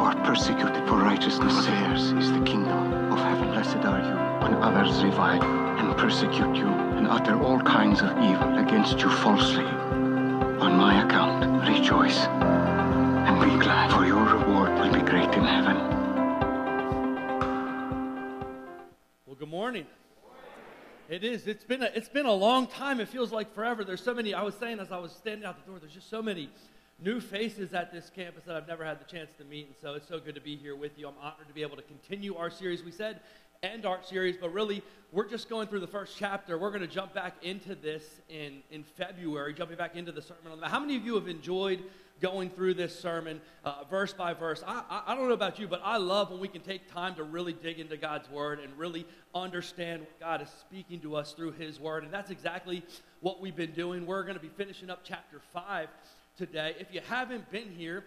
who are persecuted for righteousness, for theirs is the kingdom of heaven. Blessed are you when others revile and persecute you and utter all kinds of evil against you falsely. On my account, rejoice and be glad, for your reward will be great in heaven. Well, good morning. It is. It's been a, it's been a long time. It feels like forever. There's so many. I was saying as I was standing out the door, there's just so many new faces at this campus that I've never had the chance to meet. And so it's so good to be here with you. I'm honored to be able to continue our series. We said end our series, but really we're just going through the first chapter. We're going to jump back into this in, in February, jumping back into the Sermon on the Mount. How many of you have enjoyed going through this sermon uh, verse by verse? I, I, I don't know about you, but I love when we can take time to really dig into God's Word and really understand what God is speaking to us through His Word. And that's exactly what we've been doing. We're going to be finishing up chapter 5 today. If you haven't been here,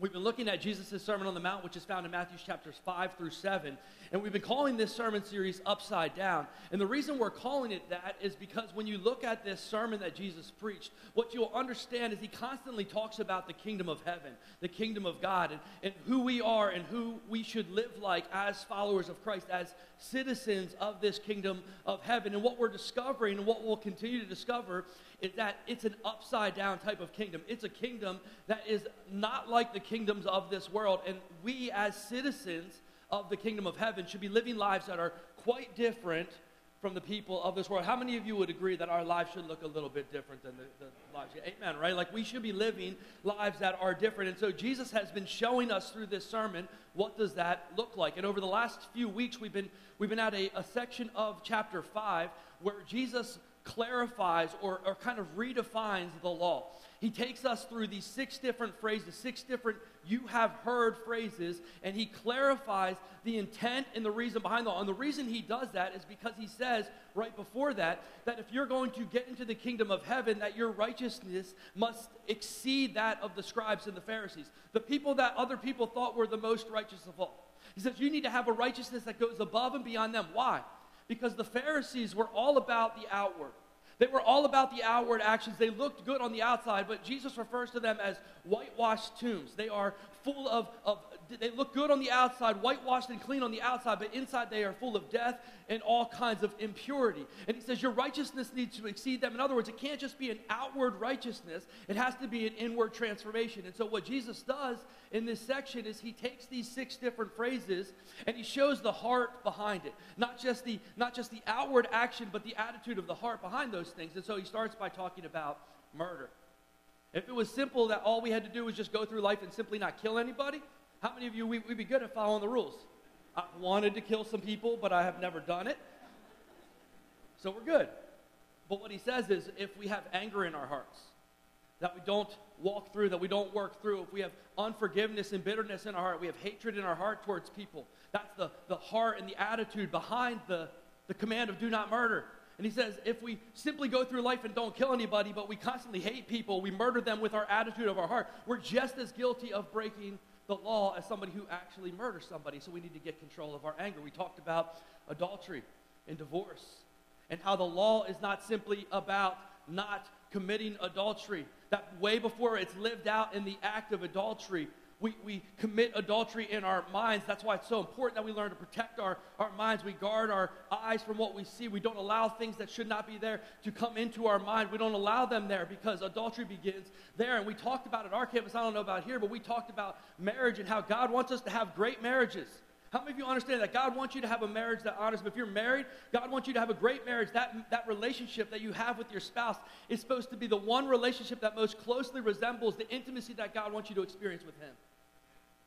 We've been looking at Jesus' Sermon on the Mount, which is found in Matthew chapters 5 through 7. And we've been calling this sermon series Upside Down. And the reason we're calling it that is because when you look at this sermon that Jesus preached, what you'll understand is he constantly talks about the kingdom of heaven, the kingdom of God, and, and who we are and who we should live like as followers of Christ, as citizens of this kingdom of heaven. And what we're discovering and what we'll continue to discover is that it's an upside down type of kingdom. It's a kingdom that is not like the kingdoms of this world. And we, as citizens of the kingdom of heaven, should be living lives that are quite different from the people of this world. How many of you would agree that our lives should look a little bit different than the, the lives? Amen, right? Like we should be living lives that are different. And so Jesus has been showing us through this sermon what does that look like. And over the last few weeks, we've been, we've been at a, a section of chapter 5 where Jesus clarifies or, or kind of redefines the law. He takes us through these six different phrases, six different you have heard phrases, and he clarifies the intent and the reason behind the law. And the reason he does that is because he says right before that that if you're going to get into the kingdom of heaven, that your righteousness must exceed that of the scribes and the Pharisees, the people that other people thought were the most righteous of all. He says you need to have a righteousness that goes above and beyond them. Why? because the Pharisees were all about the outward. They were all about the outward actions. They looked good on the outside, but Jesus refers to them as whitewashed tombs. They are full of, of they look good on the outside, whitewashed and clean on the outside, but inside they are full of death and all kinds of impurity. And he says your righteousness needs to exceed them. In other words, it can't just be an outward righteousness, it has to be an inward transformation. And so, what Jesus does in this section is he takes these six different phrases and he shows the heart behind it. Not just the, not just the outward action, but the attitude of the heart behind those things. And so, he starts by talking about murder. If it was simple that all we had to do was just go through life and simply not kill anybody, how many of you, we, would be good at following the rules? I wanted to kill some people, but I have never done it. So we're good. But what he says is if we have anger in our hearts, that we don't walk through, that we don't work through, if we have unforgiveness and bitterness in our heart, we have hatred in our heart towards people, that's the, the heart and the attitude behind the, the command of do not murder. And he says, if we simply go through life and don't kill anybody, but we constantly hate people, we murder them with our attitude of our heart, we're just as guilty of breaking the law as somebody who actually murders somebody. So we need to get control of our anger. We talked about adultery and divorce and how the law is not simply about not committing adultery, that way before it's lived out in the act of adultery, we, we commit adultery in our minds. That's why it's so important that we learn to protect our, our minds. We guard our eyes from what we see. We don't allow things that should not be there to come into our mind. We don't allow them there because adultery begins there. And we talked about at our campus, I don't know about here, but we talked about marriage and how God wants us to have great marriages. How many of you understand that God wants you to have a marriage that honors Him? If you're married, God wants you to have a great marriage. That, that relationship that you have with your spouse is supposed to be the one relationship that most closely resembles the intimacy that God wants you to experience with Him.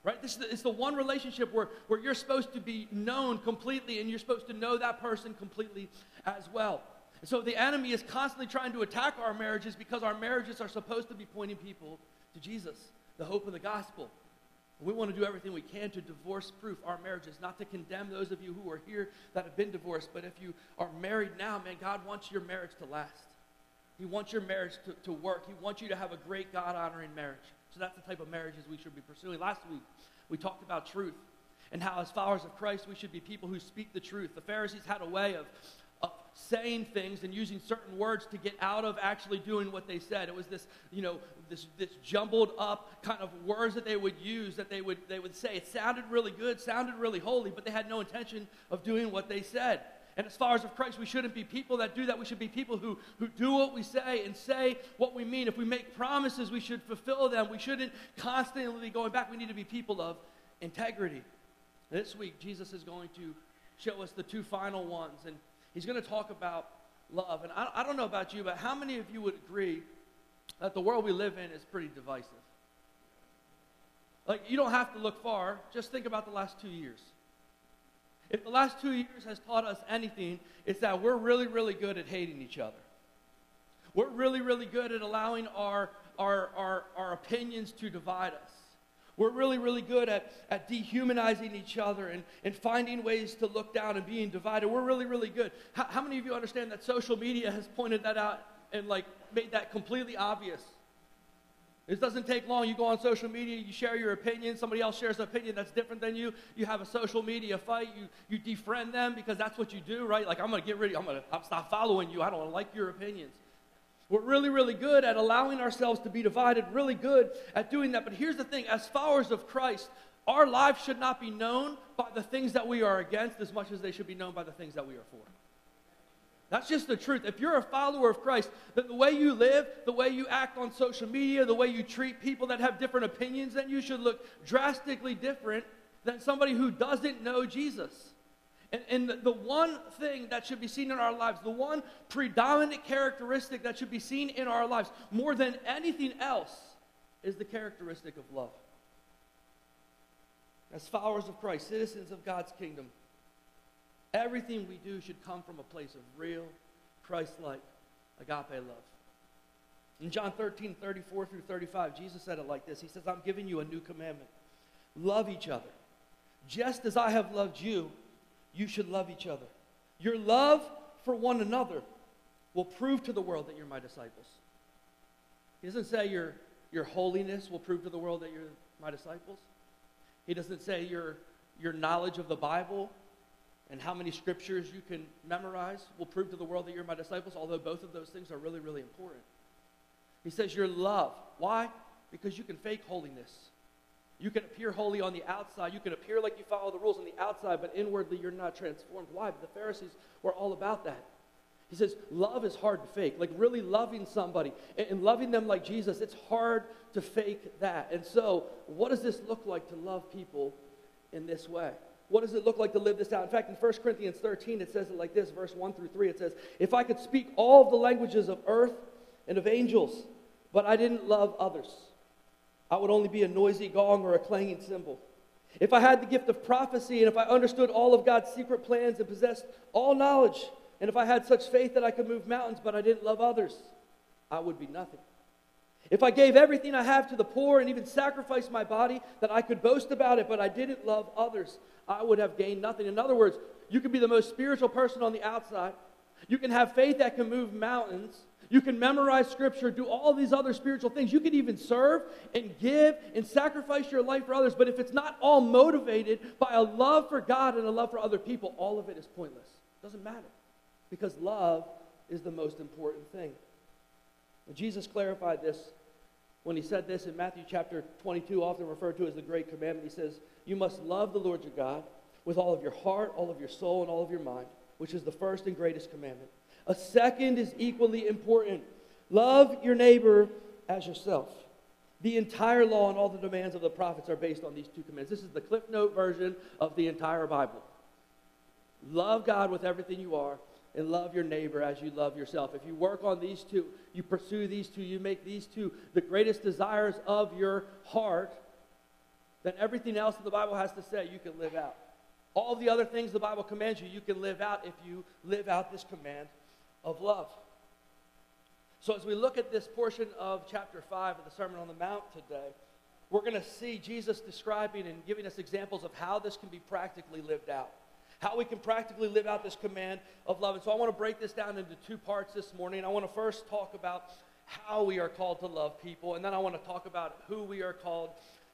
Right? This is the, it's the one relationship where, where you're supposed to be known completely and you're supposed to know that person completely as well. So the enemy is constantly trying to attack our marriages because our marriages are supposed to be pointing people to Jesus, the hope of the gospel. We want to do everything we can to divorce proof our marriages, not to condemn those of you who are here that have been divorced, but if you are married now, man, God wants your marriage to last. He wants your marriage to, to work. He wants you to have a great God honoring marriage. So that's the type of marriages we should be pursuing. Last week, we talked about truth and how, as followers of Christ, we should be people who speak the truth. The Pharisees had a way of, of saying things and using certain words to get out of actually doing what they said. It was this, you know, this, this jumbled up kind of words that they would use that they would, they would say. It sounded really good, sounded really holy, but they had no intention of doing what they said. And as followers of Christ, we shouldn't be people that do that. We should be people who, who do what we say and say what we mean. If we make promises, we should fulfill them. We shouldn't constantly be going back. We need to be people of integrity. This week, Jesus is going to show us the two final ones. And he's going to talk about love. And I, I don't know about you, but how many of you would agree that the world we live in is pretty divisive? Like, you don't have to look far. Just think about the last two years. If the last two years has taught us anything, it's that we're really, really good at hating each other. We're really, really good at allowing our, our, our, our opinions to divide us. We're really, really good at, at dehumanizing each other and, and finding ways to look down and being divided. We're really, really good. How, how many of you understand that social media has pointed that out and like made that completely obvious? It doesn't take long. You go on social media, you share your opinion, somebody else shares an opinion that's different than you. You have a social media fight, you, you defriend them because that's what you do, right? Like, I'm going to get rid of I'm going to stop following you. I don't like your opinions. We're really, really good at allowing ourselves to be divided, really good at doing that. But here's the thing as followers of Christ, our lives should not be known by the things that we are against as much as they should be known by the things that we are for. That's just the truth. If you're a follower of Christ, then the way you live, the way you act on social media, the way you treat people that have different opinions than you should look drastically different than somebody who doesn't know Jesus. And, and the one thing that should be seen in our lives, the one predominant characteristic that should be seen in our lives more than anything else, is the characteristic of love. As followers of Christ, citizens of God's kingdom, Everything we do should come from a place of real, Christ like agape love. In John 13, 34 through 35, Jesus said it like this He says, I'm giving you a new commandment. Love each other. Just as I have loved you, you should love each other. Your love for one another will prove to the world that you're my disciples. He doesn't say your, your holiness will prove to the world that you're my disciples. He doesn't say your, your knowledge of the Bible and how many scriptures you can memorize will prove to the world that you're my disciples, although both of those things are really, really important. He says your love. Why? Because you can fake holiness. You can appear holy on the outside. You can appear like you follow the rules on the outside, but inwardly you're not transformed. Why? The Pharisees were all about that. He says, love is hard to fake. Like really loving somebody and loving them like Jesus, it's hard to fake that. And so, what does this look like to love people in this way? What does it look like to live this out? In fact, in 1 Corinthians 13, it says it like this, verse 1 through 3. It says, If I could speak all the languages of earth and of angels, but I didn't love others, I would only be a noisy gong or a clanging cymbal. If I had the gift of prophecy, and if I understood all of God's secret plans and possessed all knowledge, and if I had such faith that I could move mountains, but I didn't love others, I would be nothing. If I gave everything I have to the poor and even sacrificed my body that I could boast about it, but I didn't love others, I would have gained nothing. In other words, you can be the most spiritual person on the outside. You can have faith that can move mountains. You can memorize scripture, do all these other spiritual things. You can even serve and give and sacrifice your life for others. But if it's not all motivated by a love for God and a love for other people, all of it is pointless. It doesn't matter because love is the most important thing. Jesus clarified this when he said this in Matthew chapter 22, often referred to as the Great Commandment. He says, You must love the Lord your God with all of your heart, all of your soul, and all of your mind, which is the first and greatest commandment. A second is equally important love your neighbor as yourself. The entire law and all the demands of the prophets are based on these two commands. This is the Cliff Note version of the entire Bible. Love God with everything you are, and love your neighbor as you love yourself. If you work on these two, you pursue these two, you make these two the greatest desires of your heart, then everything else that the Bible has to say you can live out. All the other things the Bible commands you, you can live out if you live out this command of love. So, as we look at this portion of chapter 5 of the Sermon on the Mount today, we're going to see Jesus describing and giving us examples of how this can be practically lived out. How we can practically live out this command of love. And so I want to break this down into two parts this morning. I want to first talk about how we are called to love people, and then I want to talk about who we are called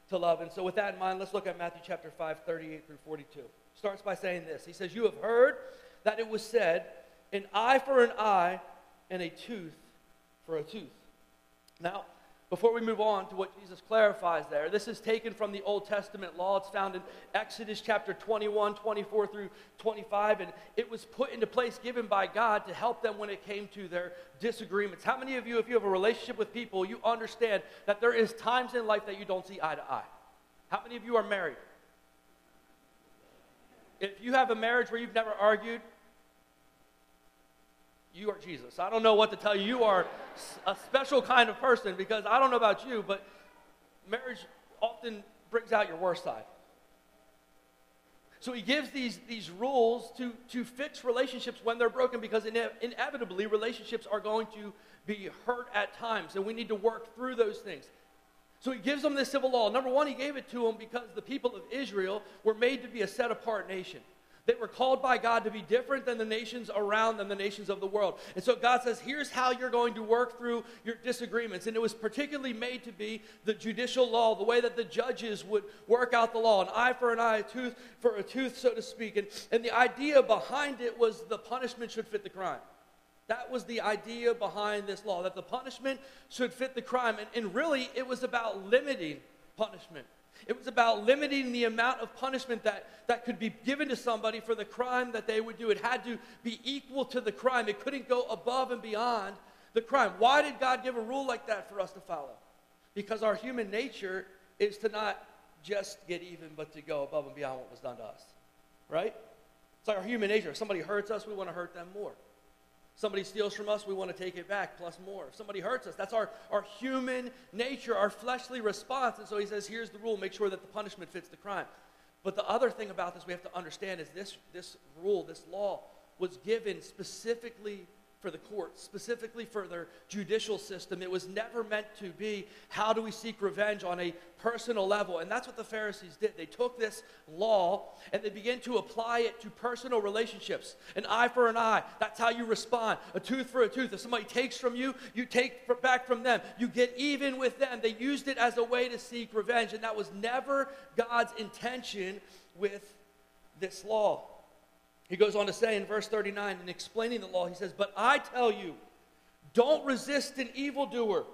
to love. And so, with that in mind, let's look at Matthew chapter 5, 38 through 42. Starts by saying this He says, You have heard that it was said, an eye for an eye and a tooth for a tooth. Now, before we move on to what Jesus clarifies there, this is taken from the Old Testament law. It's found in Exodus chapter 21, 24 through 25, and it was put into place given by God to help them when it came to their disagreements. How many of you, if you have a relationship with people, you understand that there is times in life that you don't see eye to eye? How many of you are married? If you have a marriage where you've never argued, you are Jesus. I don't know what to tell you. You are a special kind of person because I don't know about you, but marriage often brings out your worst side. So he gives these, these rules to, to fix relationships when they're broken because ine- inevitably relationships are going to be hurt at times, and we need to work through those things. So he gives them this civil law. Number one, he gave it to them because the people of Israel were made to be a set apart nation. They were called by God to be different than the nations around them, the nations of the world. And so God says, here's how you're going to work through your disagreements. And it was particularly made to be the judicial law, the way that the judges would work out the law an eye for an eye, a tooth for a tooth, so to speak. And, and the idea behind it was the punishment should fit the crime. That was the idea behind this law, that the punishment should fit the crime. And, and really, it was about limiting punishment. It was about limiting the amount of punishment that, that could be given to somebody for the crime that they would do. It had to be equal to the crime, it couldn't go above and beyond the crime. Why did God give a rule like that for us to follow? Because our human nature is to not just get even, but to go above and beyond what was done to us. Right? It's like our human nature. If somebody hurts us, we want to hurt them more. Somebody steals from us, we want to take it back, plus more. If somebody hurts us, that's our, our human nature, our fleshly response. And so he says, here's the rule make sure that the punishment fits the crime. But the other thing about this we have to understand is this, this rule, this law, was given specifically for the courts, specifically for their judicial system. It was never meant to be how do we seek revenge on a personal level. And that's what the Pharisees did. They took this law and they began to apply it to personal relationships. An eye for an eye, that's how you respond. A tooth for a tooth. If somebody takes from you, you take back from them. You get even with them. They used it as a way to seek revenge. And that was never God's intention with this law. He goes on to say in verse 39, in explaining the law, he says, But I tell you, don't resist an evildoer.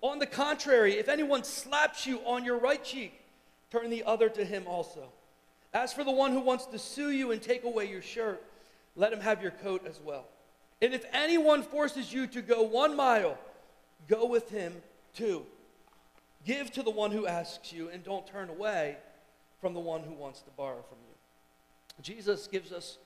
On the contrary, if anyone slaps you on your right cheek, turn the other to him also. As for the one who wants to sue you and take away your shirt, let him have your coat as well. And if anyone forces you to go one mile, go with him two. Give to the one who asks you, and don't turn away from the one who wants to borrow from you. Jesus gives us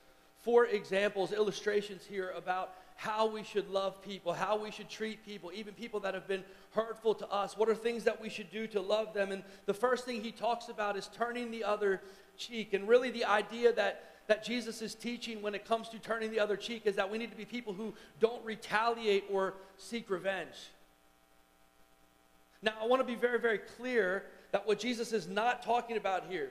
four examples, illustrations here about how we should love people, how we should treat people, even people that have been hurtful to us. What are things that we should do to love them? And the first thing he talks about is turning the other cheek. And really, the idea that that Jesus is teaching when it comes to turning the other cheek is that we need to be people who don't retaliate or seek revenge. Now, I want to be very, very clear that what Jesus is not talking about here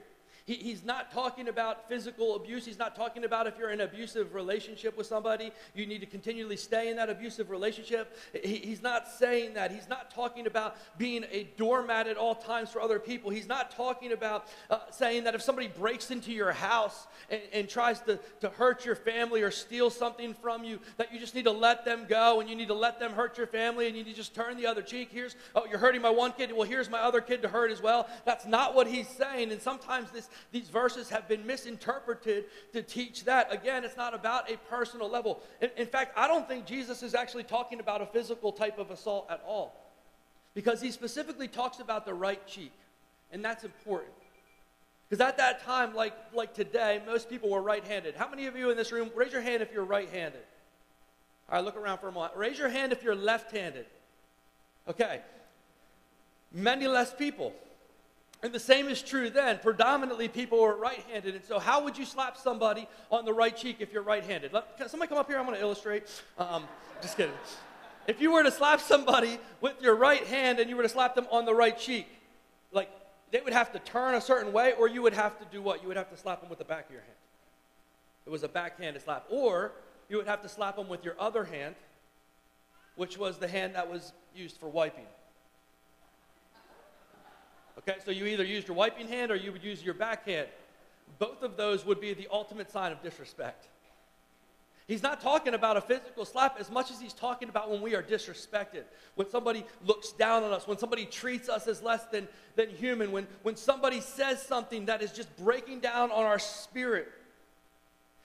he, he's not talking about physical abuse. He's not talking about if you're in an abusive relationship with somebody, you need to continually stay in that abusive relationship. He, he's not saying that. He's not talking about being a doormat at all times for other people. He's not talking about uh, saying that if somebody breaks into your house and, and tries to, to hurt your family or steal something from you, that you just need to let them go and you need to let them hurt your family and you need to just turn the other cheek. Here's, oh, you're hurting my one kid. Well, here's my other kid to hurt as well. That's not what he's saying. And sometimes this these verses have been misinterpreted to teach that. Again, it's not about a personal level. In, in fact, I don't think Jesus is actually talking about a physical type of assault at all because he specifically talks about the right cheek, and that's important. Because at that time, like, like today, most people were right handed. How many of you in this room, raise your hand if you're right handed? All right, look around for a moment. Raise your hand if you're left handed. Okay. Many less people. And the same is true then. Predominantly, people were right handed. And so, how would you slap somebody on the right cheek if you're right handed? Somebody come up here, I'm going to illustrate. Um, just kidding. If you were to slap somebody with your right hand and you were to slap them on the right cheek, like they would have to turn a certain way, or you would have to do what? You would have to slap them with the back of your hand. It was a backhanded slap. Or you would have to slap them with your other hand, which was the hand that was used for wiping. Okay, so you either used your wiping hand or you would use your backhand. Both of those would be the ultimate sign of disrespect. He's not talking about a physical slap as much as he's talking about when we are disrespected, when somebody looks down on us, when somebody treats us as less than, than human, when, when somebody says something that is just breaking down on our spirit.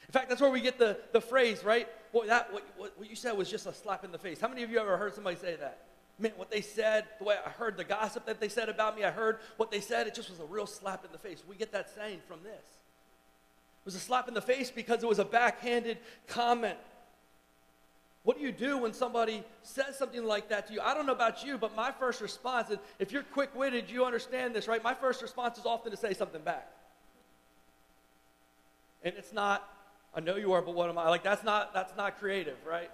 In fact, that's where we get the, the phrase, right? Boy, that, what, what, you said was just a slap in the face. How many of you ever heard somebody say that? Man, what they said, the way I heard the gossip that they said about me, I heard what they said, it just was a real slap in the face. We get that saying from this. It was a slap in the face because it was a backhanded comment. What do you do when somebody says something like that to you? I don't know about you, but my first response, is if you're quick witted, you understand this, right? My first response is often to say something back. And it's not, I know you are, but what am I? Like, that's not, that's not creative, right?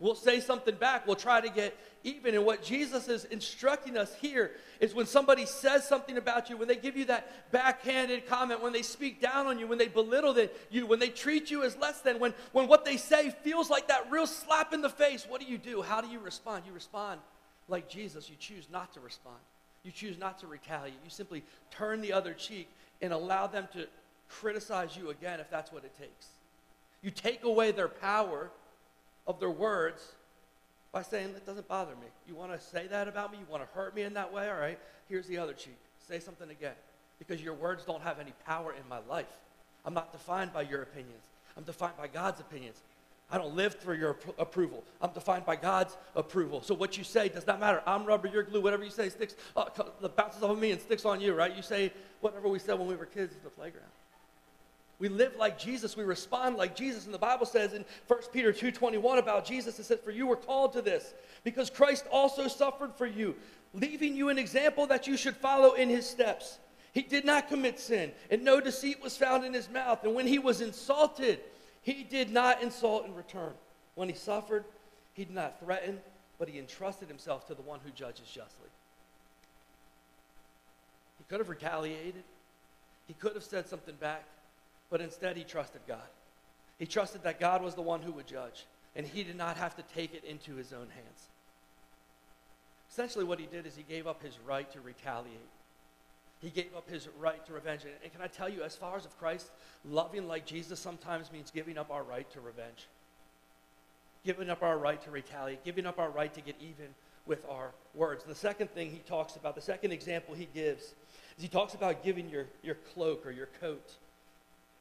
We'll say something back. We'll try to get even. And what Jesus is instructing us here is when somebody says something about you, when they give you that backhanded comment, when they speak down on you, when they belittle you, when they treat you as less than, when, when what they say feels like that real slap in the face, what do you do? How do you respond? You respond like Jesus. You choose not to respond. You choose not to retaliate. You simply turn the other cheek and allow them to criticize you again if that's what it takes. You take away their power of their words by saying, It doesn't bother me. You want to say that about me? You want to hurt me in that way? All right, here's the other cheek. Say something again. Because your words don't have any power in my life. I'm not defined by your opinions, I'm defined by God's opinions. I don't live through your approval. I'm defined by God's approval. So what you say does not matter. I'm rubber, you're glue. Whatever you say sticks, uh, bounces off of me and sticks on you, right? You say whatever we said when we were kids in the playground. We live like Jesus. We respond like Jesus. And the Bible says in 1 Peter 2.21 about Jesus, it says, For you were called to this, because Christ also suffered for you, leaving you an example that you should follow in his steps. He did not commit sin, and no deceit was found in his mouth. And when he was insulted, he did not insult in return. When he suffered, he did not threaten, but he entrusted himself to the one who judges justly. He could have retaliated, he could have said something back. But instead, he trusted God. He trusted that God was the one who would judge, and he did not have to take it into his own hands. Essentially, what he did is he gave up his right to retaliate. He gave up his right to revenge. And can I tell you, as far as of Christ, loving like Jesus sometimes means giving up our right to revenge, giving up our right to retaliate, giving up our right to get even with our words. And the second thing he talks about, the second example he gives, is he talks about giving your, your cloak or your coat.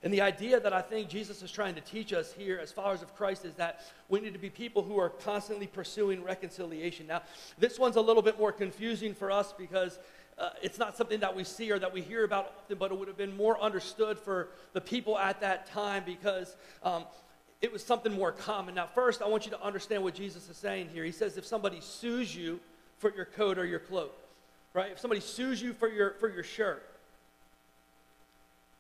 And the idea that I think Jesus is trying to teach us here as followers of Christ is that we need to be people who are constantly pursuing reconciliation. Now, this one's a little bit more confusing for us because uh, it's not something that we see or that we hear about often, but it would have been more understood for the people at that time because um, it was something more common. Now, first, I want you to understand what Jesus is saying here. He says if somebody sues you for your coat or your cloak, right? If somebody sues you for your, for your shirt,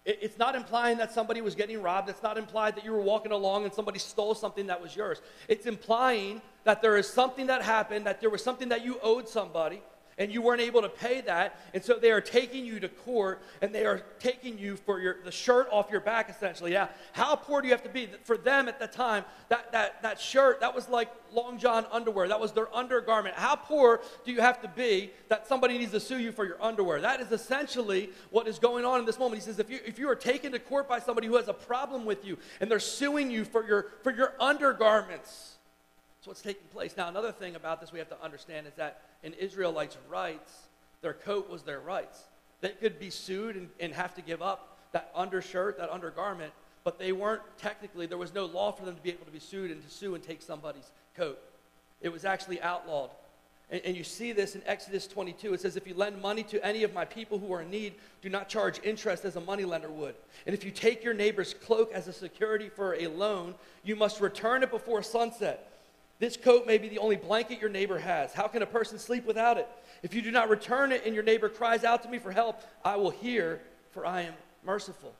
it's not implying that somebody was getting robbed. It's not implied that you were walking along and somebody stole something that was yours. It's implying that there is something that happened, that there was something that you owed somebody, and you weren't able to pay that. And so they are taking you to court and they are taking you for your, the shirt off your back, essentially. Now, how poor do you have to be? For them at the time, that, that, that shirt, that was like Long John underwear. That was their undergarment. How poor do you have to be that somebody needs to sue you for your underwear? That is essentially what is going on in this moment. He says, if you, if you are taken to court by somebody who has a problem with you and they're suing you for your, for your undergarments, that's what's taking place. Now, another thing about this we have to understand is that in Israelites' rights, their coat was their rights. They could be sued and, and have to give up that undershirt, that undergarment, but they weren't technically, there was no law for them to be able to be sued and to sue and take somebody's coat. It was actually outlawed. And, and, you see this in Exodus 22. It says, If you lend money to any of my people who are in need, do not charge interest as a moneylender would. And if you take your neighbor's cloak as a security for a loan, you must return it before sunset. This coat may be the only blanket your neighbor has. How can a person sleep without it? If you do not return it and your neighbor cries out to me for help, I will hear, for I am merciful.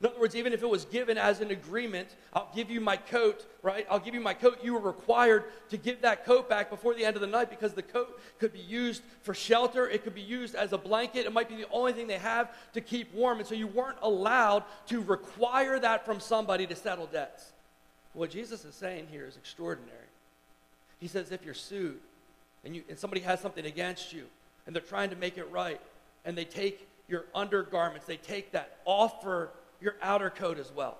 In other words, even if it was given as an agreement, I'll give you my coat, right? I'll give you my coat. You were required to give that coat back before the end of the night because the coat could be used for shelter. It could be used as a blanket. It might be the only thing they have to keep warm. And so you weren't allowed to require that from somebody to settle debts. What Jesus is saying here is extraordinary. He says, if you're sued and, you, and somebody has something against you and they're trying to make it right and they take your undergarments, they take that, offer your outer coat as well.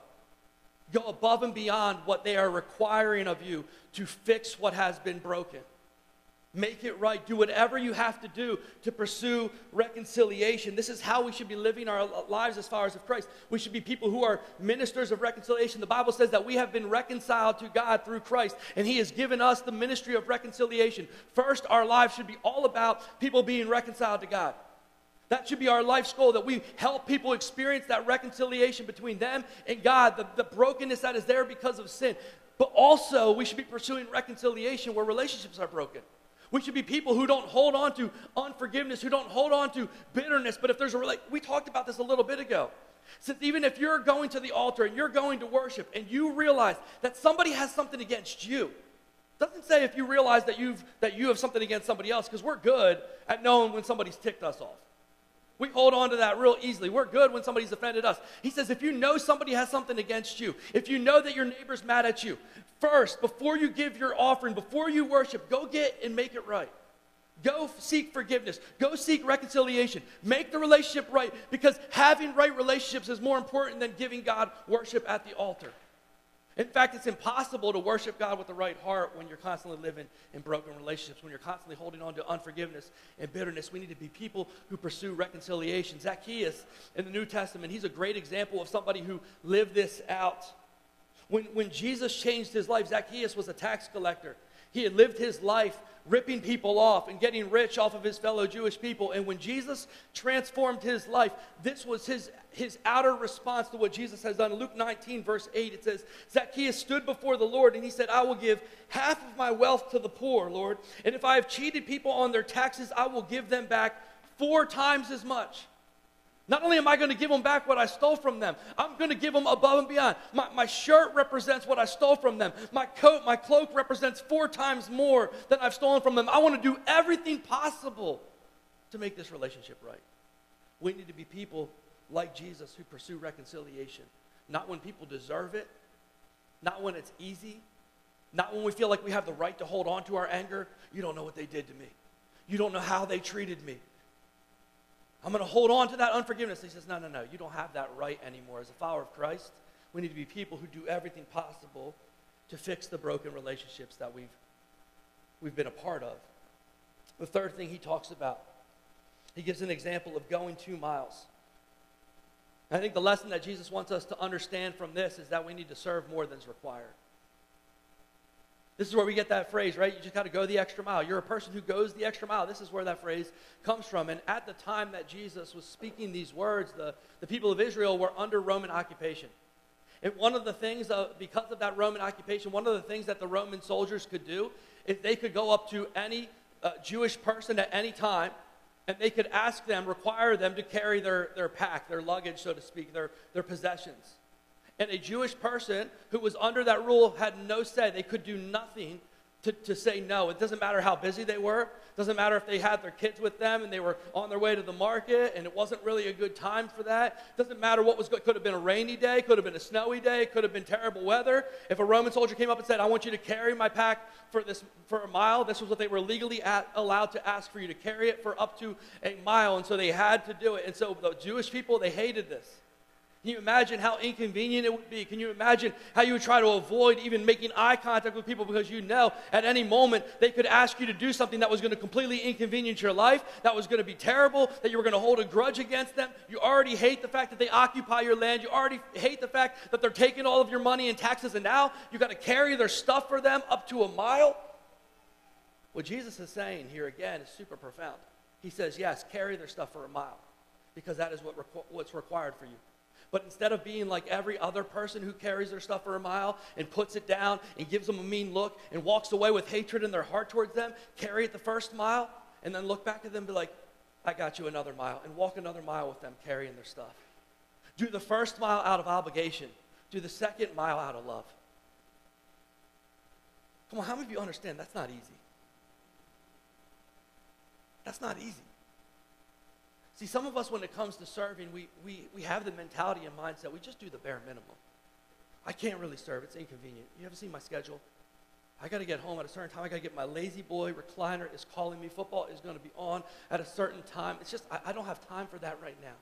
Go above and beyond what they are requiring of you to fix what has been broken. Make it right. Do whatever you have to do to pursue reconciliation. This is how we should be living our lives as as of Christ. We should be people who are ministers of reconciliation. The Bible says that we have been reconciled to God through Christ, and He has given us the ministry of reconciliation. First, our lives should be all about people being reconciled to God. That should be our life's goal that we help people experience that reconciliation between them and God, the, the brokenness that is there because of sin. But also, we should be pursuing reconciliation where relationships are broken. We should be people who don't hold on to unforgiveness, who don't hold on to bitterness. But if there's a, we talked about this a little bit ago. Since even if you're going to the altar and you're going to worship and you realize that somebody has something against you, doesn't say if you realize that you've that you have something against somebody else, because we're good at knowing when somebody's ticked us off. We hold on to that real easily. We're good when somebody's offended us. He says, if you know somebody has something against you, if you know that your neighbor's mad at you, first, before you give your offering, before you worship, go get and make it right. Go seek forgiveness. Go seek reconciliation. Make the relationship right because having right relationships is more important than giving God worship at the altar. In fact, it's impossible to worship God with the right heart when you're constantly living in broken relationships, when you're constantly holding on to unforgiveness and bitterness. We need to be people who pursue reconciliation. Zacchaeus in the New Testament, he's a great example of somebody who lived this out. When, when Jesus changed his life, Zacchaeus was a tax collector. He had lived his life ripping people off and getting rich off of his fellow Jewish people. And when Jesus transformed his life, this was his, his outer response to what Jesus has done. Luke 19, verse 8, it says, Zacchaeus stood before the Lord and he said, I will give half of my wealth to the poor, Lord. And if I have cheated people on their taxes, I will give them back four times as much. Not only am I going to give them back what I stole from them, I'm going to give them above and beyond. My, my shirt represents what I stole from them. My coat, my cloak represents four times more than I've stolen from them. I want to do everything possible to make this relationship right. We need to be people like Jesus who pursue reconciliation. Not when people deserve it, not when it's easy, not when we feel like we have the right to hold on to our anger. You don't know what they did to me. You don't know how they treated me. I'm going to hold on to that unforgiveness. He says, No, no, no. You don't have that right anymore. As a follower of Christ, we need to be people who do everything possible to fix the broken relationships that we've, we've been a part of. The third thing he talks about, he gives an example of going two miles. I think the lesson that Jesus wants us to understand from this is that we need to serve more than is required. This is where we get that phrase, right? You just got to go the extra mile. You're a person who goes the extra mile. This is where that phrase comes from. And at the time that Jesus was speaking these words, the, the people of Israel were under Roman occupation. And one of the things, because of that Roman occupation, one of the things that the Roman soldiers could do is they could go up to any uh, Jewish person at any time and they could ask them, require them to carry their, their pack, their luggage, so to speak, their, their possessions. And a Jewish person who was under that rule had no say. They could do nothing to, to say no. It doesn't matter how busy they were. It doesn't matter if they had their kids with them and they were on their way to the market and it wasn't really a good time for that. It doesn't matter what was good. Could have been a rainy day, could have been a snowy day, could have been terrible weather. If a Roman soldier came up and said, I want you to carry my pack for, this, for a mile, this was what they were legally at, allowed to ask for you to carry it for up to a mile. And so they had to do it. And so the Jewish people, they hated this. Can you imagine how inconvenient it would be? Can you imagine how you would try to avoid even making eye contact with people because you know at any moment they could ask you to do something that was going to completely inconvenience your life, that was going to be terrible, that you were going to hold a grudge against them? You already hate the fact that they occupy your land. You already hate the fact that they're taking all of your money and taxes, and now you've got to carry their stuff for them up to a mile. What Jesus is saying here again is super profound. He says, Yes, carry their stuff for a mile because that is what requ- what's required for you. But instead of being like every other person who carries their stuff for a mile and puts it down and gives them a mean look and walks away with hatred in their heart towards them, carry it the first mile and then look back at them and be like, I got you another mile and walk another mile with them carrying their stuff. Do the first mile out of obligation. Do the second mile out of love. Come on, how many of you understand that's not easy? That's not easy. See, some of us, when it comes to serving, we, we, we have the mentality and mindset, we just do the bare minimum. I can't really serve, it's inconvenient. You ever seen my schedule? I got to get home at a certain time. I got to get my La-Z-Boy recliner is calling me. Football is going to be on at a certain time. It's just, I, I don't have time for that right now.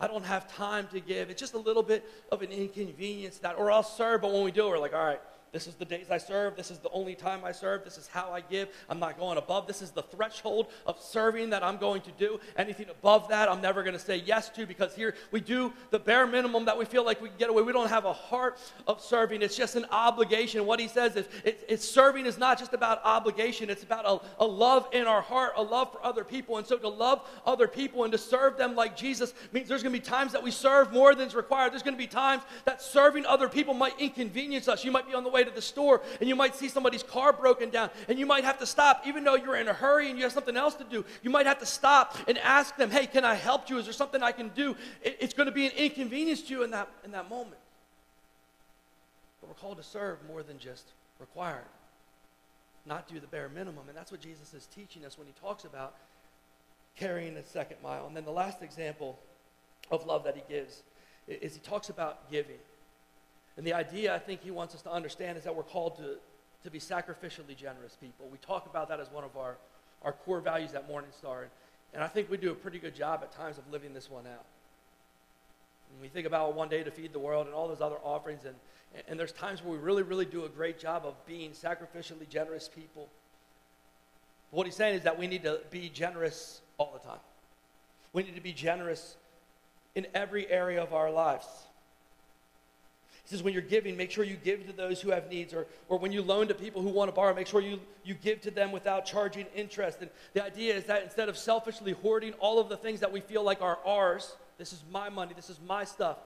I don't have time to give. It's just a little bit of an inconvenience that, or I'll serve, but when we do we're like, all right, this is the days I serve. This is the only time I serve. This is how I give. I'm not going above. This is the threshold of serving that I'm going to do. Anything above that, I'm never going to say yes to because here we do the bare minimum that we feel like we can get away. We don't have a heart of serving. It's just an obligation. What he says is it, it's serving is not just about obligation. It's about a, a love in our heart, a love for other people. And so to love other people and to serve them like Jesus means there's going to be times that we serve more than is required. There's going to be times that serving other people might inconvenience us. You might be on the way way to the store and you might see somebody's car broken down and you might have to stop, even though you're in a hurry and you have something else to do. You might have to stop and ask them, hey, can I help you? Is there something I can do? It's going to be an inconvenience to you in that, in that moment. But we're called to serve more than just required, not do the bare minimum. And that's what Jesus is teaching us when he talks about carrying the second mile. And then the last example of love that he gives is he talks about giving. And the idea I think he wants us to understand is that we're called to, to be sacrificially generous people. We talk about that as one of our, our core values at Morningstar. And, and I think we do a pretty good job at times of living this one out. We think about one day to feed the world and all those other offerings, and, and there's times where we really, really do a great job of being sacrificially generous people. But what he's saying is that we need to be generous all the time. We need to be generous in every area of our lives. He says, when you're giving, make sure you give to those who have needs. Or, or when you loan to people who want to borrow, make sure you, you give to them without charging interest. And the idea is that instead of selfishly hoarding all of the things that we feel like are ours, this is my money, this is my stuff,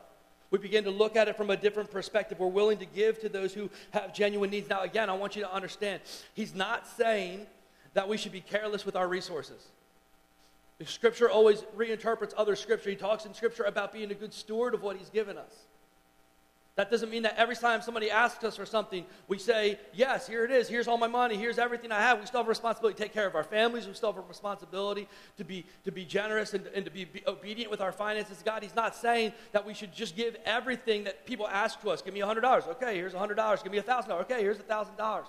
we begin to look at it from a different perspective. We're willing to give to those who have genuine needs. Now, again, I want you to understand, he's not saying that we should be careless with our resources. Scripture always reinterprets other scripture. He talks in scripture about being a good steward of what he's given us. That doesn't mean that every time somebody asks us for something, we say, Yes, here it is. Here's all my money. Here's everything I have. We still have a responsibility to take care of our families. We still have a responsibility to be, to be generous and, and to be, be obedient with our finances. God, He's not saying that we should just give everything that people ask to us. Give me $100. Okay, here's $100. Give me $1,000. Okay, here's $1,000.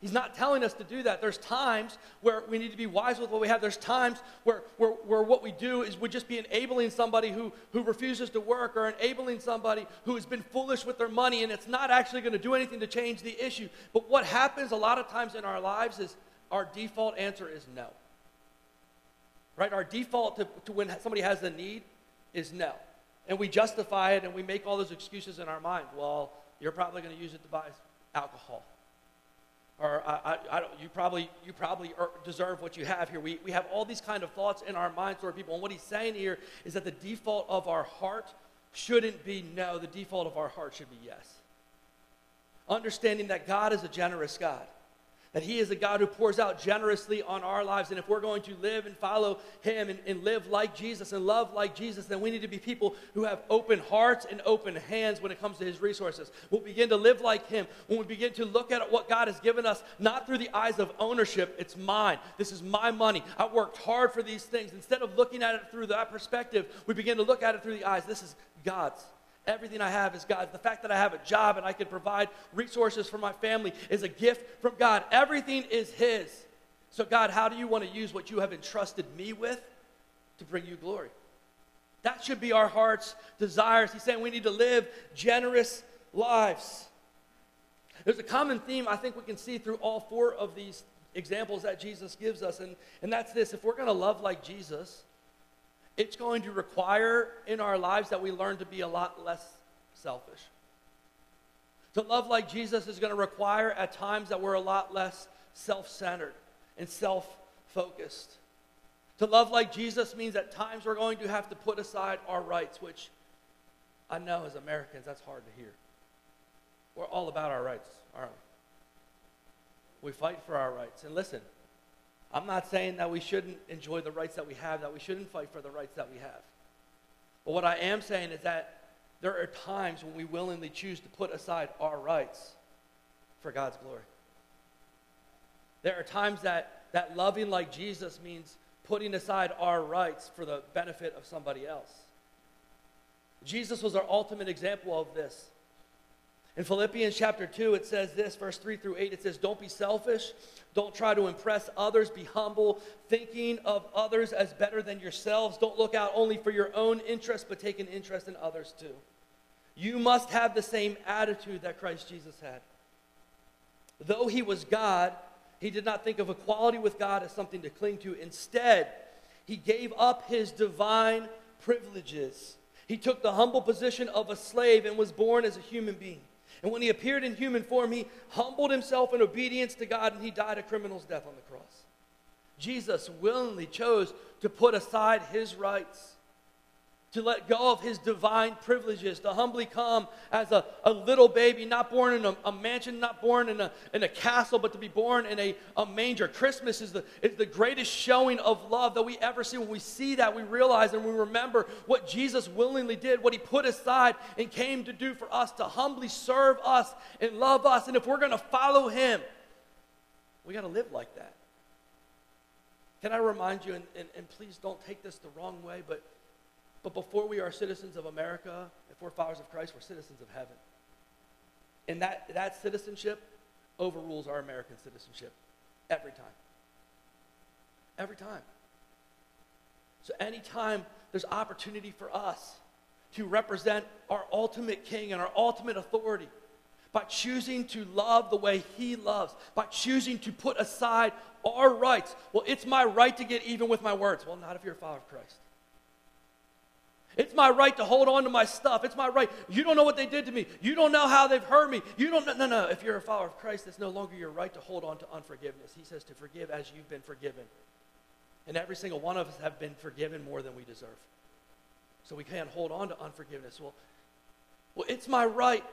He's not telling us to do that. There's times where we need to be wise with what we have. There's times where, where, where what we do is would just be enabling somebody who, who refuses to work or enabling somebody who has been foolish with their money and it's not actually going to do anything to change the issue. But what happens a lot of times in our lives is our default answer is no. Right? Our default to, to when somebody has a need is no. And we justify it and we make all those excuses in our mind. Well, you're probably going to use it to buy alcohol or I, I, I you probably, you probably er, deserve what you have here. We, we have all these kind of thoughts in our minds toward people. And what he's saying here is that the default of our heart shouldn't be no, the default of our heart should be yes. Understanding that God is a generous God that He is a God who pours out generously on our lives. And if we're going to live and follow Him and, and, live like Jesus and love like Jesus, then we need to be people who have open hearts and open hands when it comes to His resources. We'll begin to live like Him when we begin to look at what God has given us, not through the eyes of ownership. It's mine. This is my money. I worked hard for these things. Instead of looking at it through that perspective, we begin to look at it through the eyes. This is God's. Everything I have is God's. The fact that I have a job and I can provide resources for my family is a gift from God. Everything is His. So, God, how do you want to use what you have entrusted me with to bring you glory? That should be our heart's desires. He's saying we need to live generous lives. There's a common theme I think we can see through all four of these examples that Jesus gives us, and, and that's this if we're going to love like Jesus, it's going to require in our lives that we learn to be a lot less selfish. To love like Jesus is going to require at times that we're a lot less self centered and self focused. To love like Jesus means at times we're going to have to put aside our rights, which I know as Americans that's hard to hear. We're all about our rights, aren't we? We fight for our rights. And listen, I'm not saying that we shouldn't enjoy the rights that we have, that we shouldn't fight for the rights that we have. But what I am saying is that there are times when we willingly choose to put aside our rights for God's glory. There are times that, that loving like Jesus means putting aside our rights for the benefit of somebody else. Jesus was our ultimate example of this. In Philippians chapter 2, it says this, verse 3 through 8, it says, Don't be selfish. Don't try to impress others. Be humble, thinking of others as better than yourselves. Don't look out only for your own interest, but take an interest in others too. You must have the same attitude that Christ Jesus had. Though he was God, he did not think of equality with God as something to cling to. Instead, he gave up his divine privileges. He took the humble position of a slave and was born as a human being. And when he appeared in human form, he humbled himself in obedience to God and he died a criminal's death on the cross. Jesus willingly chose to put aside his rights to let go of his divine privileges, to humbly come as a, a little baby, not born in a, a, mansion, not born in a, in a castle, but to be born in a, a manger. Christmas is the, is the greatest showing of love that we ever see. When we see that, we realize and we remember what Jesus willingly did, what he put aside and came to do for us, to humbly serve us and love us. And if we're going to follow him, we got to live like that. Can I remind you, and, and, and please don't take this the wrong way, but but before we are citizens of America, if we're followers of Christ, we're citizens of heaven. And that, that citizenship overrules our American citizenship every time. Every time. So, anytime there's opportunity for us to represent our ultimate king and our ultimate authority by choosing to love the way he loves, by choosing to put aside our rights. Well, it's my right to get even with my words. Well, not if you're a follower of Christ. It's my right to hold on to my stuff. It's my right. You don't know what they did to me. You don't know how they've hurt me. You don't know. No, no. If you're a follower of Christ, it's no longer your right to hold on to unforgiveness. He says to forgive as you've been forgiven. And every single one of us have been forgiven more than we deserve. So we can't hold on to unforgiveness. Well, well, it's my right.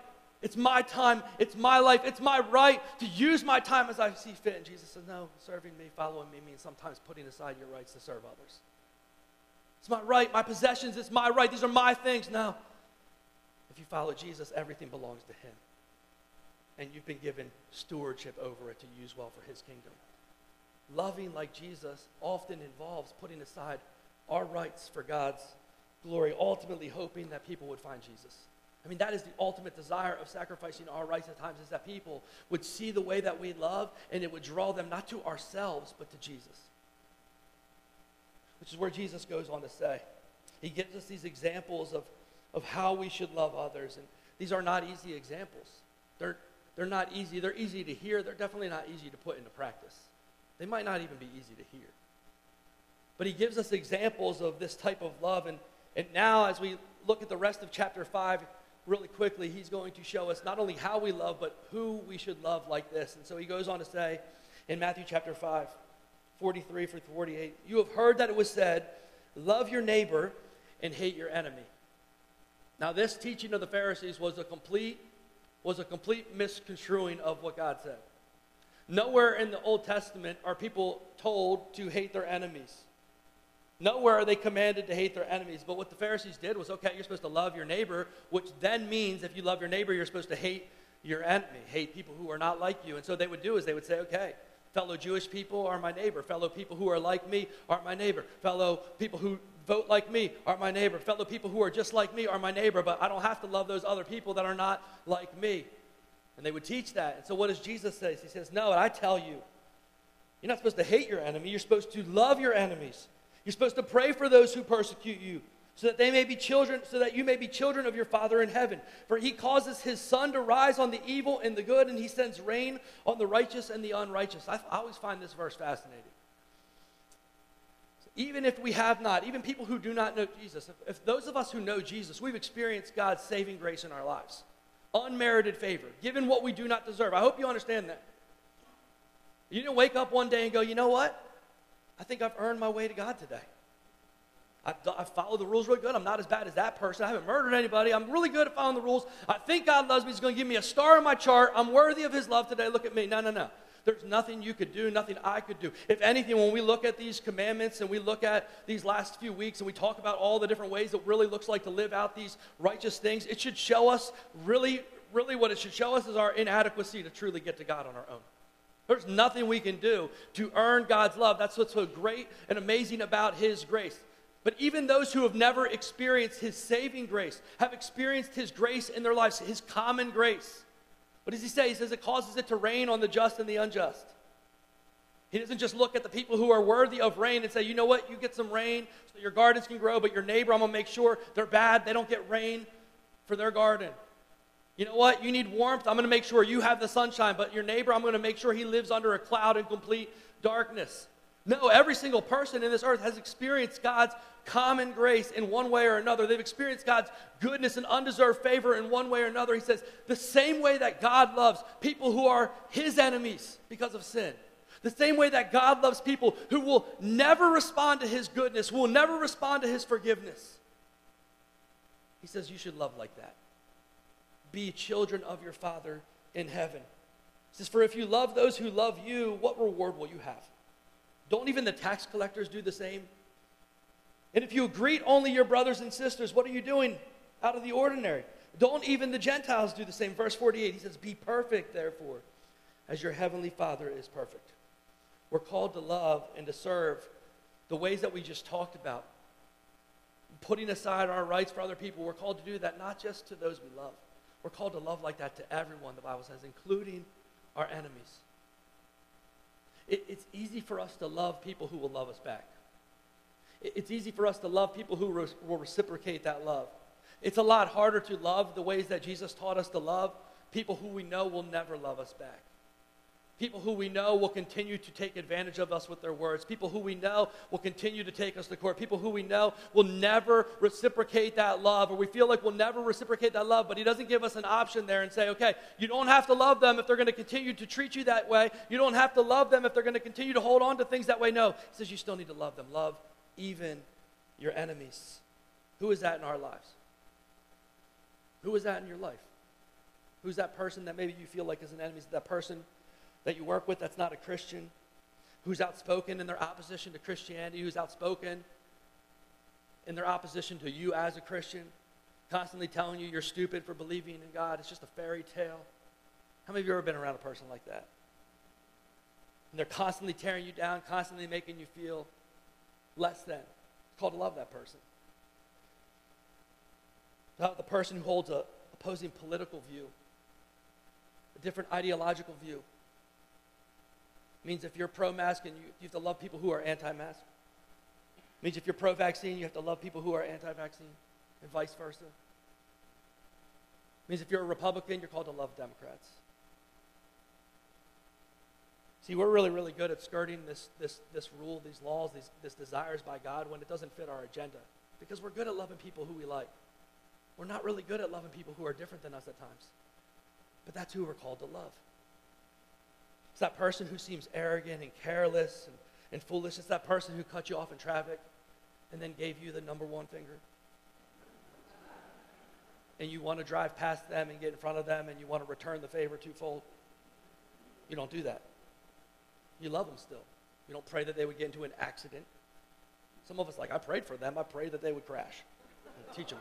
It's my time. It's my life. It's my right to use my time as I see fit. And Jesus says, no, serving me, following me means sometimes putting aside your rights to serve others. It's my right, my possessions, it's my right. These are my things. No. If you follow Jesus, everything belongs to Him. And you've been given stewardship over it to use well for His kingdom. Loving like Jesus often involves putting aside our rights for God's glory, ultimately hoping that people would find Jesus. I mean, that is the ultimate desire of sacrificing our rights at times, is that people would see the way that we love and it would draw them not to ourselves, but to Jesus which is where Jesus goes on to say. He gives us these examples of, of how we should love others. And these are not easy examples. They're, they're not easy. They're easy to hear. They're definitely not easy to put into practice. They might not even be easy to hear. But he gives us examples of this type of love. And, and now, as we look at the rest of chapter 5, really quickly, he's going to show us not only how we love, but who we should love like this. And so he goes on to say in Matthew chapter 5, 43 for 48. You have heard that it was said, Love your neighbor and hate your enemy. Now, this teaching of the Pharisees was a complete, was a complete misconstruing of what God said. Nowhere in the Old Testament are people told to hate their enemies. Nowhere are they commanded to hate their enemies. But what the Pharisees did was okay, you're supposed to love your neighbor, which then means if you love your neighbor, you're supposed to hate your enemy, hate people who are not like you. And so they would do is they would say, okay, Fellow Jewish people are my neighbor. Fellow people who are like me are my neighbor. Fellow people who vote like me are my neighbor. Fellow people who are just like me are my neighbor, but I don't have to love those other people that are not like me. And they would teach that. And so what does Jesus say? He says, No, and I tell you, you're not supposed to hate your enemy. You're supposed to love your enemies. You're supposed to pray for those who persecute you so that they may be children, so that you may be children of your Father in heaven. For he causes his sun to rise on the evil and the good, and he sends rain on the righteous and the unrighteous. I, I always find this verse fascinating. So even if we have not, even people who do not know Jesus, if, if those of us who know Jesus, we've experienced God's saving grace in our lives, unmerited favor, given what we do not deserve. I hope you understand that. You didn't wake up one day and go, you know what? I think I've earned my way to God today. I, I follow the rules really good. I'm not as bad as that person. I haven't murdered anybody. I'm really good at following the rules. I think God loves me. He's going to give me a star on my chart. I'm worthy of His love today. Look at me. No, no, no. There's nothing you could do, nothing I could do. If anything, when we look at these commandments and we look at these last few weeks and we talk about all the different ways it really looks like to live out these righteous things, it should show us really, really what it should show us is our inadequacy to truly get to God on our own. There's nothing we can do to earn God's love. That's what's so great and amazing about His grace. But even those who have never experienced His saving grace have experienced His grace in their lives, His common grace. What does He say? He says it causes it to rain on the just and the unjust. He doesn't just look at the people who are worthy of rain and say, you know what, you get some rain so your gardens can grow, but your neighbor, I'm going to make sure they're bad, they don't get rain for their garden. You know what? You need warmth. I'm going to make sure you have the sunshine, but your neighbor, I'm going to make sure he lives under a cloud in complete darkness. No, every single person in this earth has experienced God's common grace in one way or another. They've experienced God's goodness and undeserved favor in one way or another. He says, the same way that God loves people who are his enemies because of sin, the same way that God loves people who will never respond to his goodness, will never respond to his forgiveness. He says, you should love like that be children of your Father in heaven. He says, For if you love those who love you, what reward will you have? Don't even the tax collectors do the same? And if you greet only your brothers and sisters, what are you doing out of the ordinary? Don't even the Gentiles do the same. Verse 48, he says, Be perfect, therefore, as your heavenly Father is perfect. We're called to love and to serve the ways that we just talked about. Putting aside our rights for other people, we're called to do that not just to those we love, we're called to love like that to everyone, the Bible says, including our enemies. It, it's easy for us to love people who will love us back. It, it's easy for us to love people who re- will reciprocate that love. It's a lot harder to love the ways that Jesus taught us to love people who we know will never love us back. People who we know will continue to take advantage of us with their words. People who we know will continue to take us to court. People who we know will never reciprocate that love, or we feel like we'll never reciprocate that love, but He doesn't give us an option there and say, okay, you don't have to love them if they're going to continue to treat you that way. You don't have to love them if they're going to continue to hold on to things that way. No. He says you still need to love them. Love even your enemies. Who is that in our lives? Who is that in your life? Who's that person that maybe you feel like is an enemy? Is that person that you work with that's not a Christian, who's outspoken in their opposition to Christianity, who's outspoken in their opposition to you as a Christian, constantly telling you you're stupid for believing in God. It's just a fairy tale. How many of you ever been around a person like that? And they're constantly tearing you down, constantly making you feel less than. It's called to love that person. About the person who holds a opposing political view, a different ideological view, means if you're pro mask and you, you have to love people who are anti mask. means if you're pro vaccine, you have to love people who are anti vaccine, and vice versa. means if you're a Republican, you're called to love Democrats. See, we're really, really good at skirting this, this, this rule, these laws, these this desires by God when it doesn't fit our agenda. Because we're good at loving people who we like. We're not really good at loving people who are different than us at times. But that's who we're called to love. It's that person who seems arrogant and careless and, and foolish. It's that person who cut you off in traffic and then gave you the number one finger. And you want to drive past them and get in front of them and you want to return the favor twofold. You don't do that. You love them still. You don't pray that they would get into an accident. Some of us, like, I prayed for them. I prayed that they would crash. Teach them.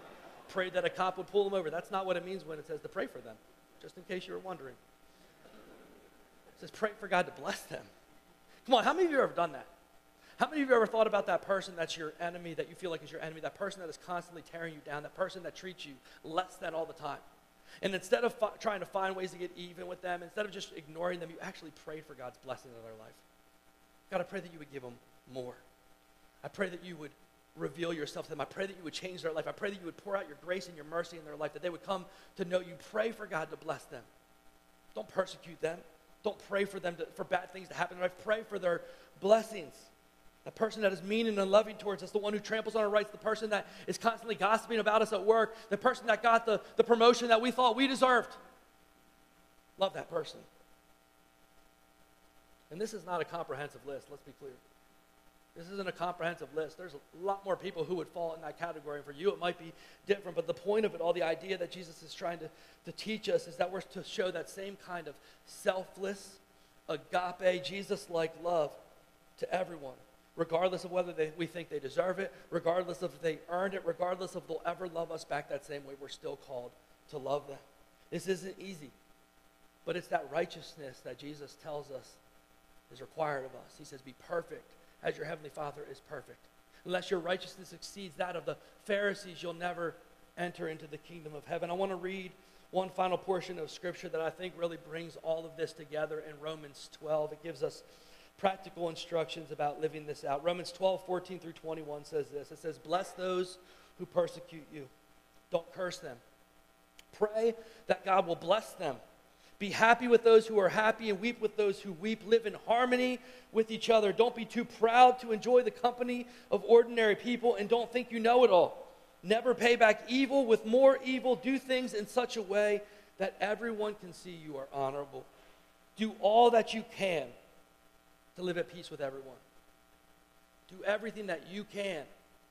Prayed that a cop would pull them over. That's not what it means when it says to pray for them, just in case you were wondering says, pray for God to bless them. Come on, how many of you have ever done that? How many of you ever thought about that person that's your enemy, that you feel like is your enemy, that person that is constantly tearing you down, that person that treats you less than all the time? And instead of fi- trying to find ways to get even with them, instead of just ignoring them, you actually prayed for God's blessing in their life. God, I pray that you would give them more. I pray that you would reveal yourself to them. I pray that you would change their life. I pray that you would pour out your grace and your mercy in their life, that they would come to know you. Pray for God to bless them. Don't persecute them. Don't pray for them to, for bad things to happen. I pray for their blessings. The person that is mean and unloving towards us, the one who tramples on our rights, the person that is constantly gossiping about us at work, the person that got the, the promotion that we thought we deserved. Love that person. And this is not a comprehensive list, let's be clear. This isn't a comprehensive list. There's a lot more people who would fall in that category. And for you, it might be different. But the point of it all, the idea that Jesus is trying to, to teach us, is that we're to show that same kind of selfless, agape, Jesus like love to everyone, regardless of whether they, we think they deserve it, regardless of if they earned it, regardless if they'll ever love us back that same way, we're still called to love them. This isn't easy, but it's that righteousness that Jesus tells us is required of us. He says, Be perfect as your heavenly Father is perfect. Unless your righteousness exceeds that of the Pharisees, you'll never enter into the kingdom of heaven. I want to read one final portion of scripture that I think really brings all of this together in Romans 12. It gives us practical instructions about living this out. Romans 12, 14 through 21 says this It says, Bless those who persecute you, don't curse them. Pray that God will bless them. Be happy with those who are happy and weep with those who weep. Live in harmony with each other. Don't be too proud to enjoy the company of ordinary people and don't think you know it all. Never pay back evil with more evil. Do things in such a way that everyone can see you are honorable. Do all that you can to live at peace with everyone. Do everything that you can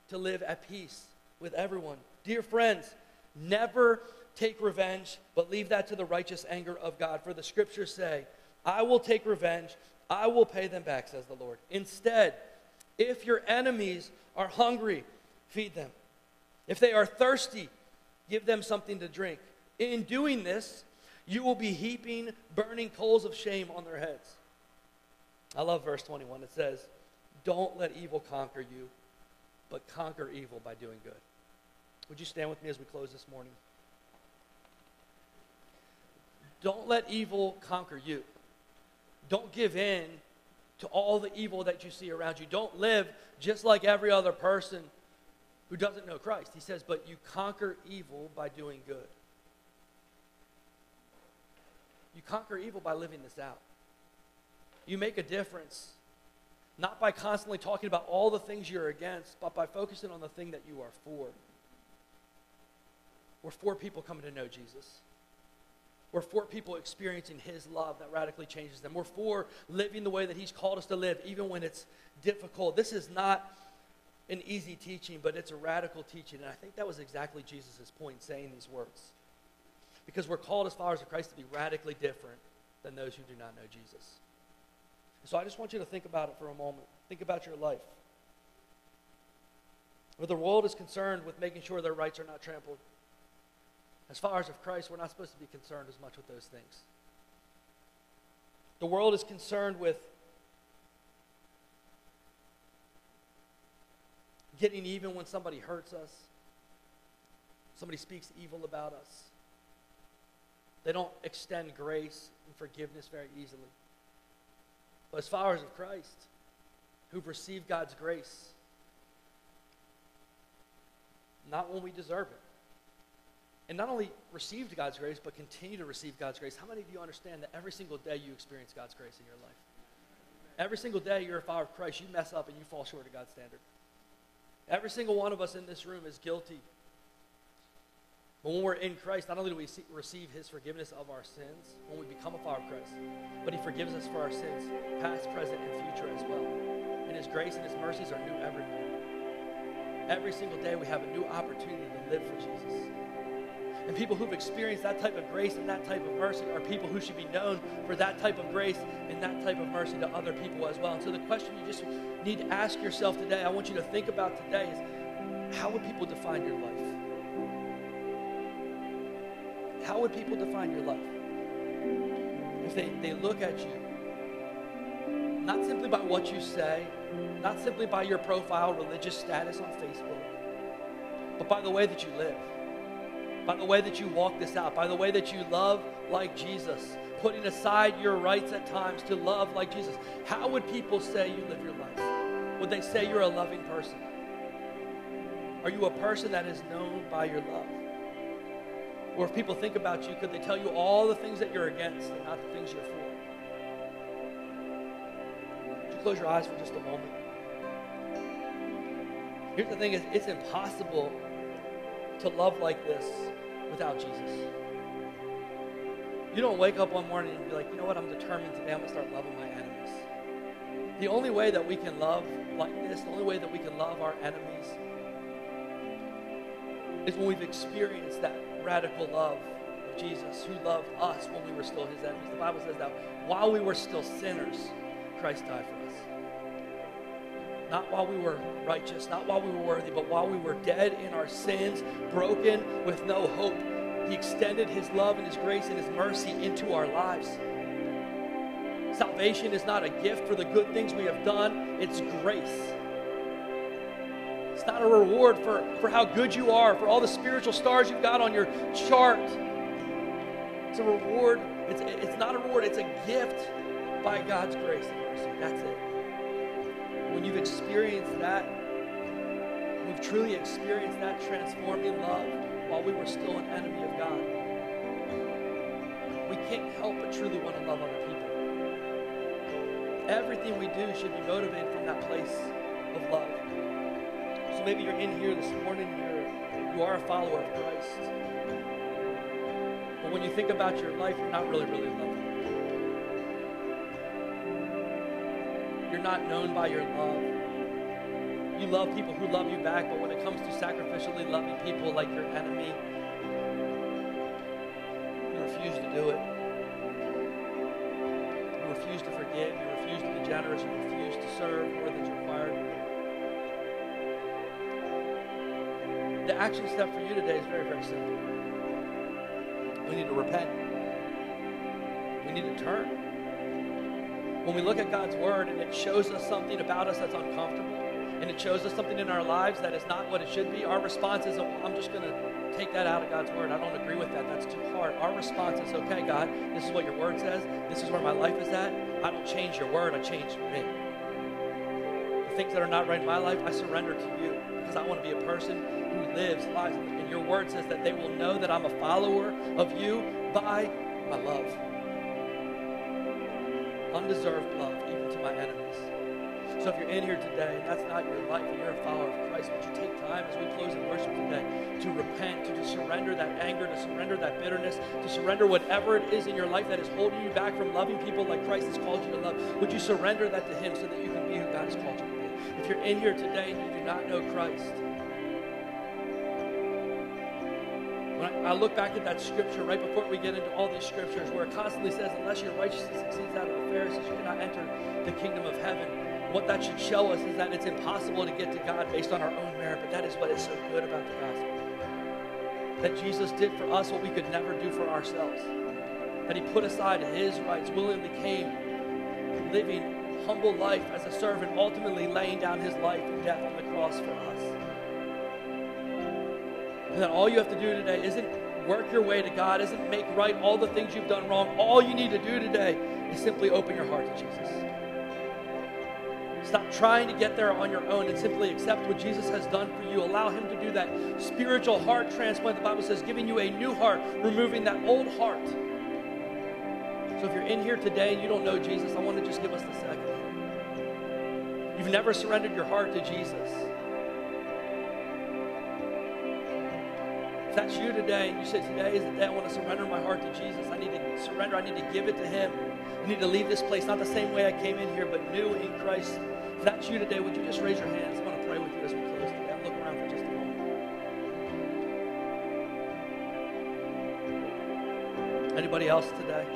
to live at peace with everyone. Dear friends, never take revenge, but leave that to the righteous anger of God. For the scriptures say, I will take revenge, I will pay them back, says the Lord. Instead, if your enemies are hungry, feed them. If they are thirsty, give them something to drink. In doing this, you will be heaping burning coals of shame on their heads. I love verse 21. It says, Don't let evil conquer you, but conquer evil by doing good. Would you stand with me as we close this morning? Don't let evil conquer you. Don't give in to all the evil that you see around you. Don't live just like every other person who doesn't know Christ. He says, But you conquer evil by doing good. You conquer evil by living this out. You make a difference, not by constantly talking about all the things you're against, but by focusing on the thing that you are for. We're for people coming to know Jesus. We're for people experiencing His love that radically changes them. We're for living the way that He's called us to live, even when it's difficult. This is not an easy teaching, but it's a radical teaching. And I think that was exactly Jesus' point saying these words. Because we're called as followers of Christ to be radically different than those who do not know Jesus. So I just want you to think about it for a moment. Think about your life. Where the world is concerned with making sure their rights are not trampled. As followers of Christ, we're not supposed to be concerned as much with those things. The world is concerned with getting even when somebody hurts us, somebody speaks evil about us. They don't extend grace and forgiveness very easily. But as followers of Christ, who've received God's grace, not when we deserve it, and not only received God's grace, but continue to receive God's grace. How many of you understand that every single day you experience God's grace in your life? Every single day you're a follower of Christ, you mess up and you fall short of God's standard. Every single one of us in this room is guilty. But when we're in Christ, not only do we see, receive his forgiveness of our sins when we become a follower of Christ, but he forgives us for our sins, past, present, and future as well. And his grace and his mercies are new every morning. Every single day we have a new opportunity to live for Jesus. And people who've experienced that type of grace and that type of mercy are people who should be known for that type of grace and that type of mercy to other people as well. And so the question you just need to ask yourself today, I want you to think about today is how would people define your life? How would people define your life? If they, they look at you, not simply by what you say, not simply by your profile, religious status on Facebook, but by the way that you live by the way that you walk this out, by the way that you love like Jesus, putting aside your rights at times to love like Jesus. How would people say you live your life? Would they say you're a loving person? Are you a person that is known by your love? Or if people think about you, could they tell you all the things that you're against and not the things you're for? Would you close your eyes for just a moment? Here's the thing is it's impossible to love like this without Jesus. You don't wake up one morning and be like, you know what, I'm determined today I'm going to start loving my enemies. The only way that we can love like this, the only way that we can love our enemies is when we've experienced that radical love of Jesus who loved us when we were still his enemies. The Bible says that while we were still sinners, Christ died for us. Not while we were righteous, not while we were worthy, but while we were dead in our sins, broken with no hope. He extended his love and his grace and his mercy into our lives. Salvation is not a gift for the good things we have done, it's grace. It's not a reward for, for how good you are, for all the spiritual stars you've got on your chart. It's a reward. It's, it's not a reward, it's a gift by God's grace and mercy. That's it. When you've experienced that, we've truly experienced that transforming love while we were still an enemy of God, we can't help but truly want to love other people. Everything we do should be motivated from that place of love. So maybe you're in here this morning, you're, you are a follower of Christ. But when you think about your life, you're not really, really loving. Not known by your love. You love people who love you back, but when it comes to sacrificially loving people like your enemy, you refuse to do it You refuse to forgive, you refuse to be generous, you refuse to serve more than's required. The action step for you today is very, very simple. We need to repent. We need to turn. When we look at God's word and it shows us something about us that's uncomfortable, and it shows us something in our lives that is not what it should be, our response is, oh, I'm just going to take that out of God's word. I don't agree with that. That's too hard. Our response is, okay, God, this is what your word says. This is where my life is at. I don't change your word, I change me. The things that are not right in my life, I surrender to you because I want to be a person who lives lives. And your word says that they will know that I'm a follower of you by my love. Undeserved love, even to my enemies. So if you're in here today and that's not your life and you're a follower of Christ, would you take time as we close in worship today to repent, to, surrender that anger, to surrender that bitterness, to surrender whatever it is in your life that is holding you back from loving people like Christ has called you to love? Would you surrender that to Him so that you can be who God has called you to be? If you're in here today and you do not know Christ, I, I look back at that scripture right before we get into all these scriptures where it constantly says, unless your righteousness exceeds that of the Pharisees, you cannot enter the kingdom of heaven what that should show us is that it's impossible to get to God based on our own merit, but that is what is so good about the gospel. That Jesus did for us what we could never do for ourselves. That he put aside his rights, willingly came, living humble life as a servant, ultimately laying down his life and death on the cross for us. And that all you have to do today isn't work your way to God, isn't make right all the things you've done wrong. All you need to do today is simply open your heart to Jesus. Stop trying to get there on your own and simply accept what Jesus has done for you. Allow Him to do that spiritual heart transplant. The Bible says, giving you a new heart, removing that old heart. So if you're in here today and you don't know Jesus, I want to just give us the second. You've never surrendered your heart to Jesus. If that's you today, and you say, Today is the day I want to surrender my heart to Jesus. I need to surrender, I need to give it to Him. I need to leave this place not the same way I came in here, but new in Christ. If that's you today, would you just raise your hands? I want to pray with you as we close today. I'm around for just a moment. Anybody else today?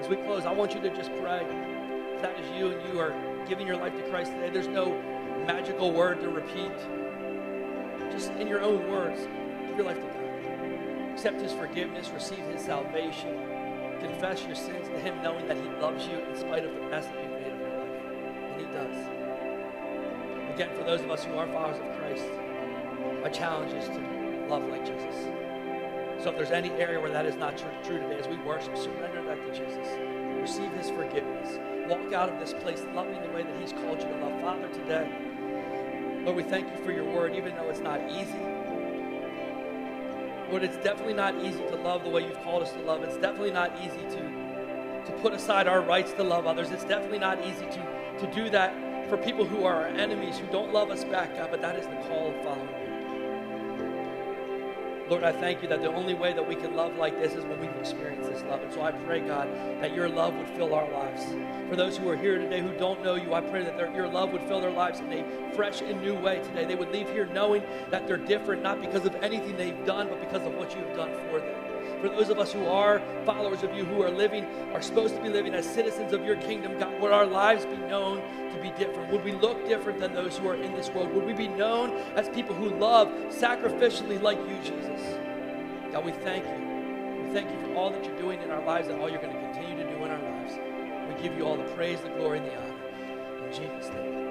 As we close, I want you to just pray. That is you and you are giving your life to Christ today, there's no magical word to repeat. Just in your own words, give your life to God accept his forgiveness, receive his salvation, confess your sins to him, knowing that he loves you in spite of the mess that you've made of your life. And he does. Again, for those of us who are followers of Christ, my challenge is to love like Jesus. So if there's any area where that is not true today, as we worship, surrender that to Jesus. Receive his forgiveness. Walk out of this place loving the way that he's called you to love. Father, today, Lord, we thank you for your word, even though it's not easy. Lord, it's definitely not easy to love the way you've called us to love. It's definitely not easy to, to put aside our rights to love others. It's definitely not easy to, to do that for people who are our enemies, who don't love us back, God, but that is the call of following. Lord, I thank you that the only way that we can love like this is when we've experienced this love. And so I pray, God, that your love would fill our lives. For those who are here today who don't know you, I pray that their, your love would fill their lives in a fresh and new way today. They would leave here knowing that they're different, not because of anything they've done, but because of what you have done for them for those of us who are followers of you, who are living, are supposed to be living as citizens of your kingdom, God, would our lives be known to be different? Would we look different than those who are in this world? Would we be known as people who love sacrificially like you, Jesus? God, we thank you. We thank you for all that you're doing in our lives and all you're going to continue to do in our lives. We give you all the praise, the glory, and the honor. In Jesus' name.